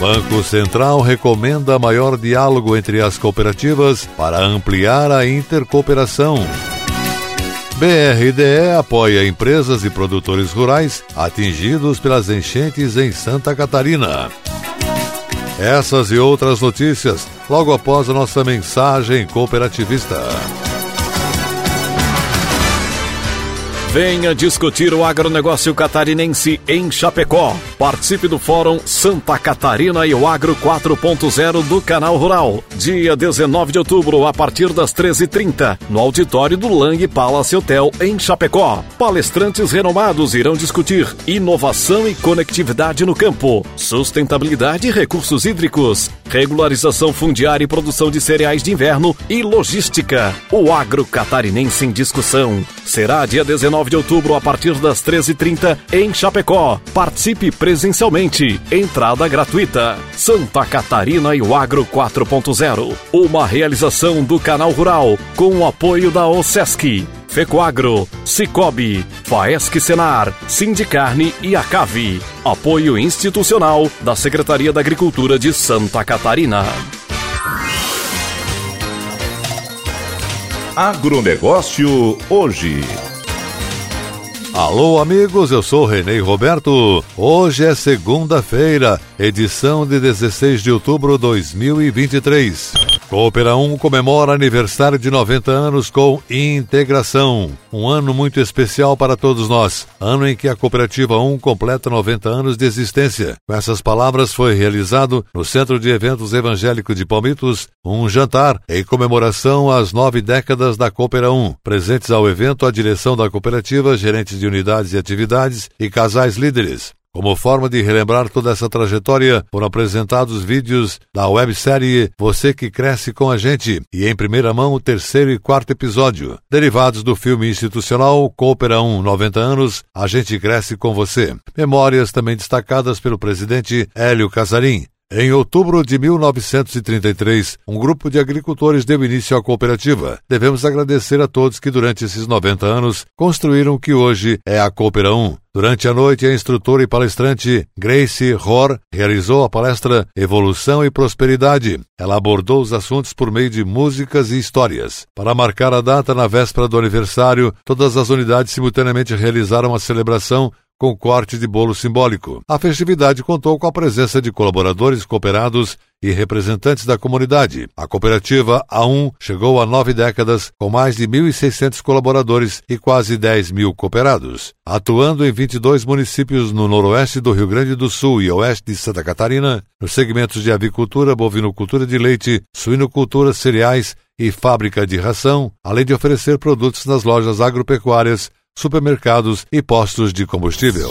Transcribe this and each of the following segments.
Banco Central recomenda maior diálogo entre as cooperativas para ampliar a intercooperação. BRDE apoia empresas e produtores rurais atingidos pelas enchentes em Santa Catarina. Essas e outras notícias logo após a nossa mensagem cooperativista. Venha discutir o agronegócio catarinense em Chapecó. Participe do Fórum Santa Catarina e o Agro 4.0 do Canal Rural. Dia 19 de outubro, a partir das 13h30, no auditório do Lang Palace Hotel, em Chapecó. Palestrantes renomados irão discutir inovação e conectividade no campo, sustentabilidade e recursos hídricos, regularização fundiária e produção de cereais de inverno e logística. O agro catarinense em discussão. Será dia 19 de outubro, a partir das 13h30, em Chapecó. Participe presencialmente. Entrada gratuita. Santa Catarina e o Agro 4.0. Uma realização do Canal Rural, com o apoio da OSESC. Fecoagro, Cicobi, Faesc Senar, Sindicarne e Acave. Apoio institucional da Secretaria da Agricultura de Santa Catarina. Agronegócio hoje. Alô, amigos, eu sou Renê Roberto. Hoje é segunda-feira, edição de 16 de outubro de 2023. Coopera 1 comemora aniversário de 90 anos com integração. Um ano muito especial para todos nós. Ano em que a Cooperativa 1 completa 90 anos de existência. Com essas palavras foi realizado no Centro de Eventos Evangélico de Palmitos um jantar em comemoração às nove décadas da Coopera 1. Presentes ao evento a direção da cooperativa, gerentes de unidades e atividades e casais líderes. Como forma de relembrar toda essa trajetória, foram apresentados vídeos da websérie Você que Cresce com a Gente e, em primeira mão, o terceiro e quarto episódio, derivados do filme institucional Coopera 1 90 anos, A Gente Cresce com Você. Memórias também destacadas pelo presidente Hélio Casarim, em outubro de 1933, um grupo de agricultores deu início à cooperativa. Devemos agradecer a todos que, durante esses 90 anos, construíram o que hoje é a Coopera 1. Durante a noite, a instrutora e palestrante Grace Rohr realizou a palestra Evolução e Prosperidade. Ela abordou os assuntos por meio de músicas e histórias. Para marcar a data na véspera do aniversário, todas as unidades simultaneamente realizaram a celebração com corte de bolo simbólico. A festividade contou com a presença de colaboradores cooperados e representantes da comunidade. A cooperativa A1 chegou a nove décadas com mais de 1.600 colaboradores e quase 10 mil cooperados. Atuando em 22 municípios no noroeste do Rio Grande do Sul e oeste de Santa Catarina, nos segmentos de avicultura, bovinocultura de leite, suinocultura, cereais e fábrica de ração, além de oferecer produtos nas lojas agropecuárias supermercados e postos de combustível.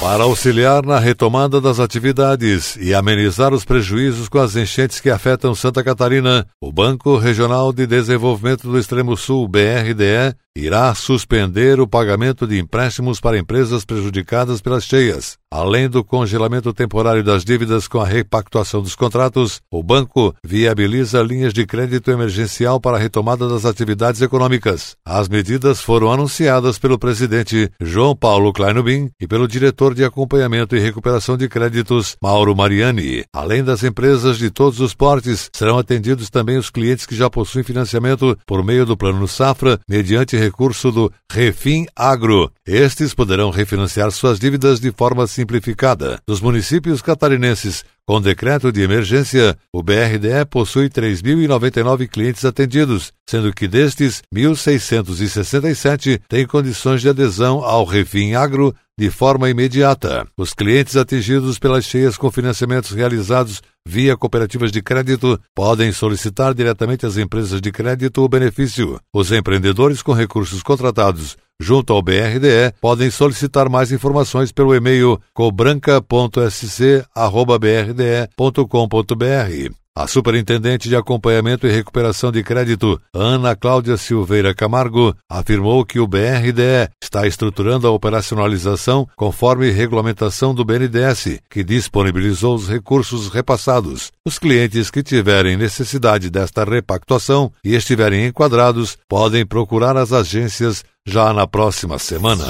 Para auxiliar na retomada das atividades e amenizar os prejuízos com as enchentes que afetam Santa Catarina, o Banco Regional de Desenvolvimento do Extremo Sul, BRDE, irá suspender o pagamento de empréstimos para empresas prejudicadas pelas cheias. Além do congelamento temporário das dívidas com a repactuação dos contratos, o banco viabiliza linhas de crédito emergencial para a retomada das atividades econômicas. As medidas foram anunciadas pelo presidente João Paulo Kleinubin e pelo diretor de acompanhamento e recuperação de créditos, Mauro Mariani. Além das empresas de todos os portes, serão atendidos também os clientes que já possuem financiamento por meio do Plano Safra, mediante recurso do Refim Agro. Estes poderão refinanciar suas dívidas de forma simplificada. Dos municípios catarinenses com decreto de emergência, o BRDE possui 3.099 clientes atendidos, sendo que destes, 1.667 têm condições de adesão ao Refim Agro de forma imediata. Os clientes atingidos pelas cheias com financiamentos realizados via cooperativas de crédito podem solicitar diretamente às empresas de crédito o benefício. Os empreendedores com recursos contratados junto ao BRDE podem solicitar mais informações pelo e-mail cobranca.sc@brde.com.br. A superintendente de acompanhamento e recuperação de crédito, Ana Cláudia Silveira Camargo, afirmou que o BRDE está estruturando a operacionalização conforme regulamentação do BNDES, que disponibilizou os recursos repassados. Os clientes que tiverem necessidade desta repactuação e estiverem enquadrados podem procurar as agências já na próxima semana.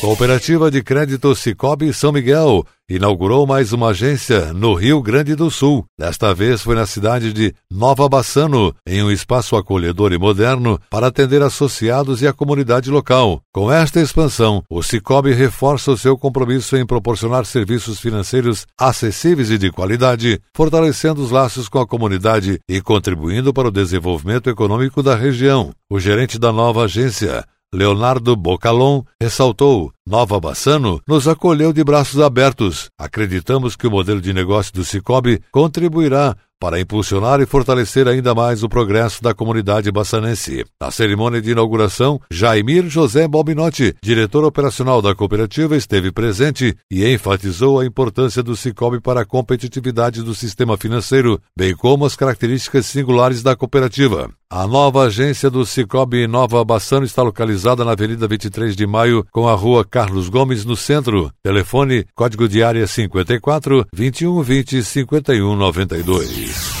Cooperativa de Crédito Cicobi São Miguel inaugurou mais uma agência no Rio Grande do Sul. Desta vez foi na cidade de Nova Bassano, em um espaço acolhedor e moderno para atender associados e a comunidade local. Com esta expansão, o Cicobi reforça o seu compromisso em proporcionar serviços financeiros acessíveis e de qualidade, fortalecendo os laços com a comunidade e contribuindo para o desenvolvimento econômico da região. O gerente da nova agência, Leonardo Bocalon ressaltou: Nova Bassano nos acolheu de braços abertos. Acreditamos que o modelo de negócio do Cicobi contribuirá para impulsionar e fortalecer ainda mais o progresso da comunidade bassanense. Na cerimônia de inauguração, Jaimir José Bobinotti, diretor operacional da cooperativa, esteve presente e enfatizou a importância do Cicobi para a competitividade do sistema financeiro, bem como as características singulares da cooperativa. A nova agência do Cicobi Nova Bassano está localizada na Avenida 23 de Maio, com a Rua Carlos Gomes, no centro. Telefone, código de área 54 21 20 51 92. Paris.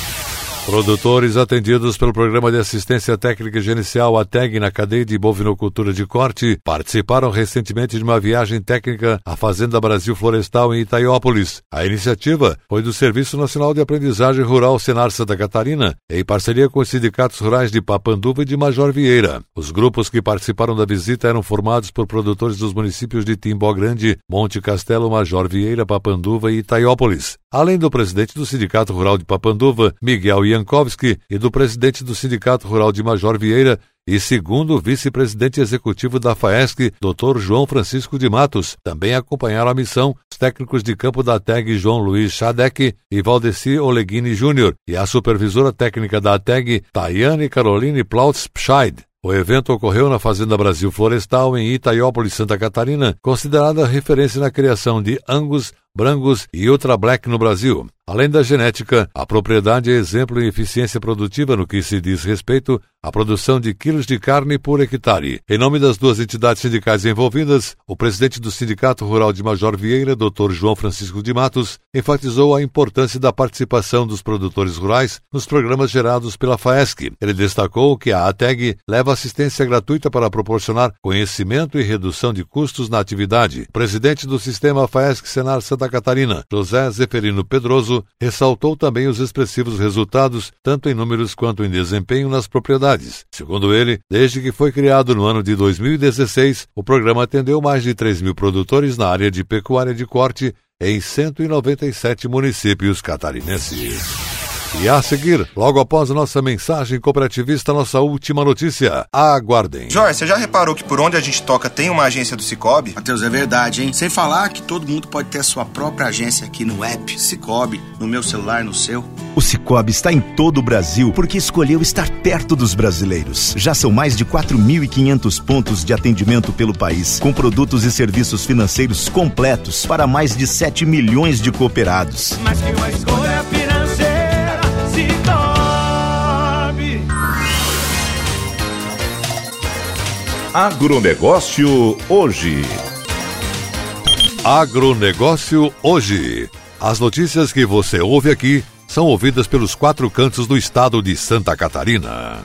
Produtores atendidos pelo Programa de Assistência Técnica Gerencial ATEG na cadeia de bovinocultura de corte participaram recentemente de uma viagem técnica à Fazenda Brasil Florestal em Itaiópolis. A iniciativa foi do Serviço Nacional de Aprendizagem Rural Senar Santa Catarina, em parceria com os sindicatos rurais de Papanduva e de Major Vieira. Os grupos que participaram da visita eram formados por produtores dos municípios de Timbó Grande, Monte Castelo, Major Vieira, Papanduva e Itaiópolis além do presidente do Sindicato Rural de Papanduva, Miguel Iankowski, e do presidente do Sindicato Rural de Major Vieira, e segundo o vice-presidente executivo da FAESC, Dr. João Francisco de Matos, também acompanharam a missão os técnicos de campo da TEG João Luiz Schadek e Valdeci Oleguini Júnior e a supervisora técnica da TEG, Tayane Caroline Plautz Pscheid. O evento ocorreu na Fazenda Brasil Florestal, em Itaiópolis, Santa Catarina, considerada referência na criação de Angus, Brangus e Ultra Black no Brasil. Além da genética, a propriedade é exemplo em eficiência produtiva no que se diz respeito à produção de quilos de carne por hectare. Em nome das duas entidades sindicais envolvidas, o presidente do Sindicato Rural de Major Vieira, Dr. João Francisco de Matos, enfatizou a importância da participação dos produtores rurais nos programas gerados pela FAESC. Ele destacou que a ATEG leva assistência gratuita para proporcionar conhecimento e redução de custos na atividade. Presidente do sistema FAESC Senar Santa Catarina, José Zeferino Pedroso, ressaltou também os expressivos resultados, tanto em números quanto em desempenho nas propriedades. Segundo ele, desde que foi criado no ano de 2016, o programa atendeu mais de 3 mil produtores na área de pecuária de corte em 197 municípios catarinenses. E a seguir, logo após a nossa mensagem cooperativista, nossa última notícia. Aguardem. Jorge, você já reparou que por onde a gente toca tem uma agência do Cicobi? Matheus, é verdade, hein? Sem falar que todo mundo pode ter a sua própria agência aqui no app Cicobi, no meu celular, no seu. O Cicobi está em todo o Brasil porque escolheu estar perto dos brasileiros. Já são mais de 4.500 pontos de atendimento pelo país, com produtos e serviços financeiros completos para mais de 7 milhões de cooperados. Mais que uma escolha Agronegócio hoje. Agronegócio hoje. As notícias que você ouve aqui são ouvidas pelos quatro cantos do estado de Santa Catarina.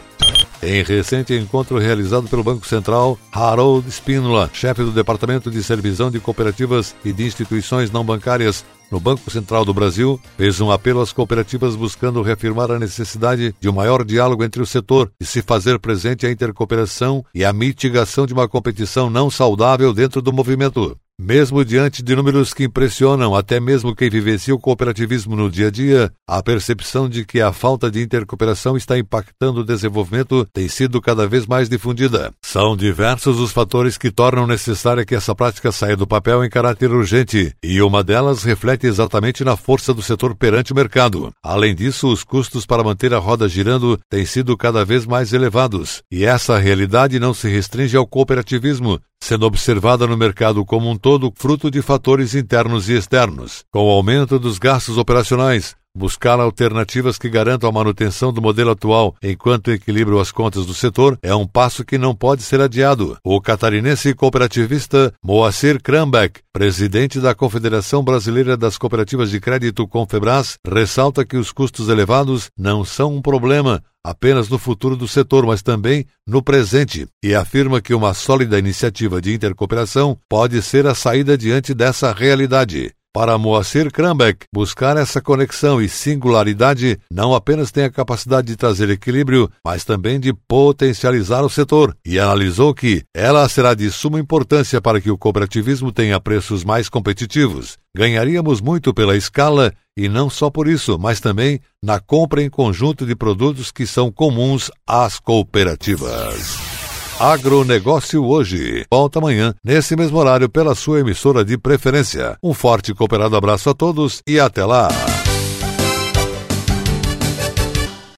Em recente encontro realizado pelo Banco Central, Harold Spínola, chefe do Departamento de Servisão de Cooperativas e de Instituições Não Bancárias, no Banco Central do Brasil, fez um apelo às cooperativas buscando reafirmar a necessidade de um maior diálogo entre o setor e se fazer presente a intercooperação e a mitigação de uma competição não saudável dentro do movimento. Mesmo diante de números que impressionam até mesmo quem vivencia o cooperativismo no dia a dia, a percepção de que a falta de intercooperação está impactando o desenvolvimento tem sido cada vez mais difundida. São diversos os fatores que tornam necessária que essa prática saia do papel em caráter urgente, e uma delas reflete exatamente na força do setor perante o mercado. Além disso, os custos para manter a roda girando têm sido cada vez mais elevados, e essa realidade não se restringe ao cooperativismo, sendo observada no mercado como um todo fruto de fatores internos e externos. Com o aumento dos gastos operacionais, Buscar alternativas que garantam a manutenção do modelo atual enquanto equilibram as contas do setor é um passo que não pode ser adiado. O catarinense cooperativista Moacir Krambeck, presidente da Confederação Brasileira das Cooperativas de Crédito Confebras, ressalta que os custos elevados não são um problema apenas no futuro do setor, mas também no presente, e afirma que uma sólida iniciativa de intercooperação pode ser a saída diante dessa realidade. Para Moacir Krambeck, buscar essa conexão e singularidade não apenas tem a capacidade de trazer equilíbrio, mas também de potencializar o setor, e analisou que ela será de suma importância para que o cooperativismo tenha preços mais competitivos. Ganharíamos muito pela escala e não só por isso, mas também na compra em conjunto de produtos que são comuns às cooperativas. Agronegócio hoje. Volta amanhã, nesse mesmo horário, pela sua emissora de preferência. Um forte e cooperado abraço a todos e até lá.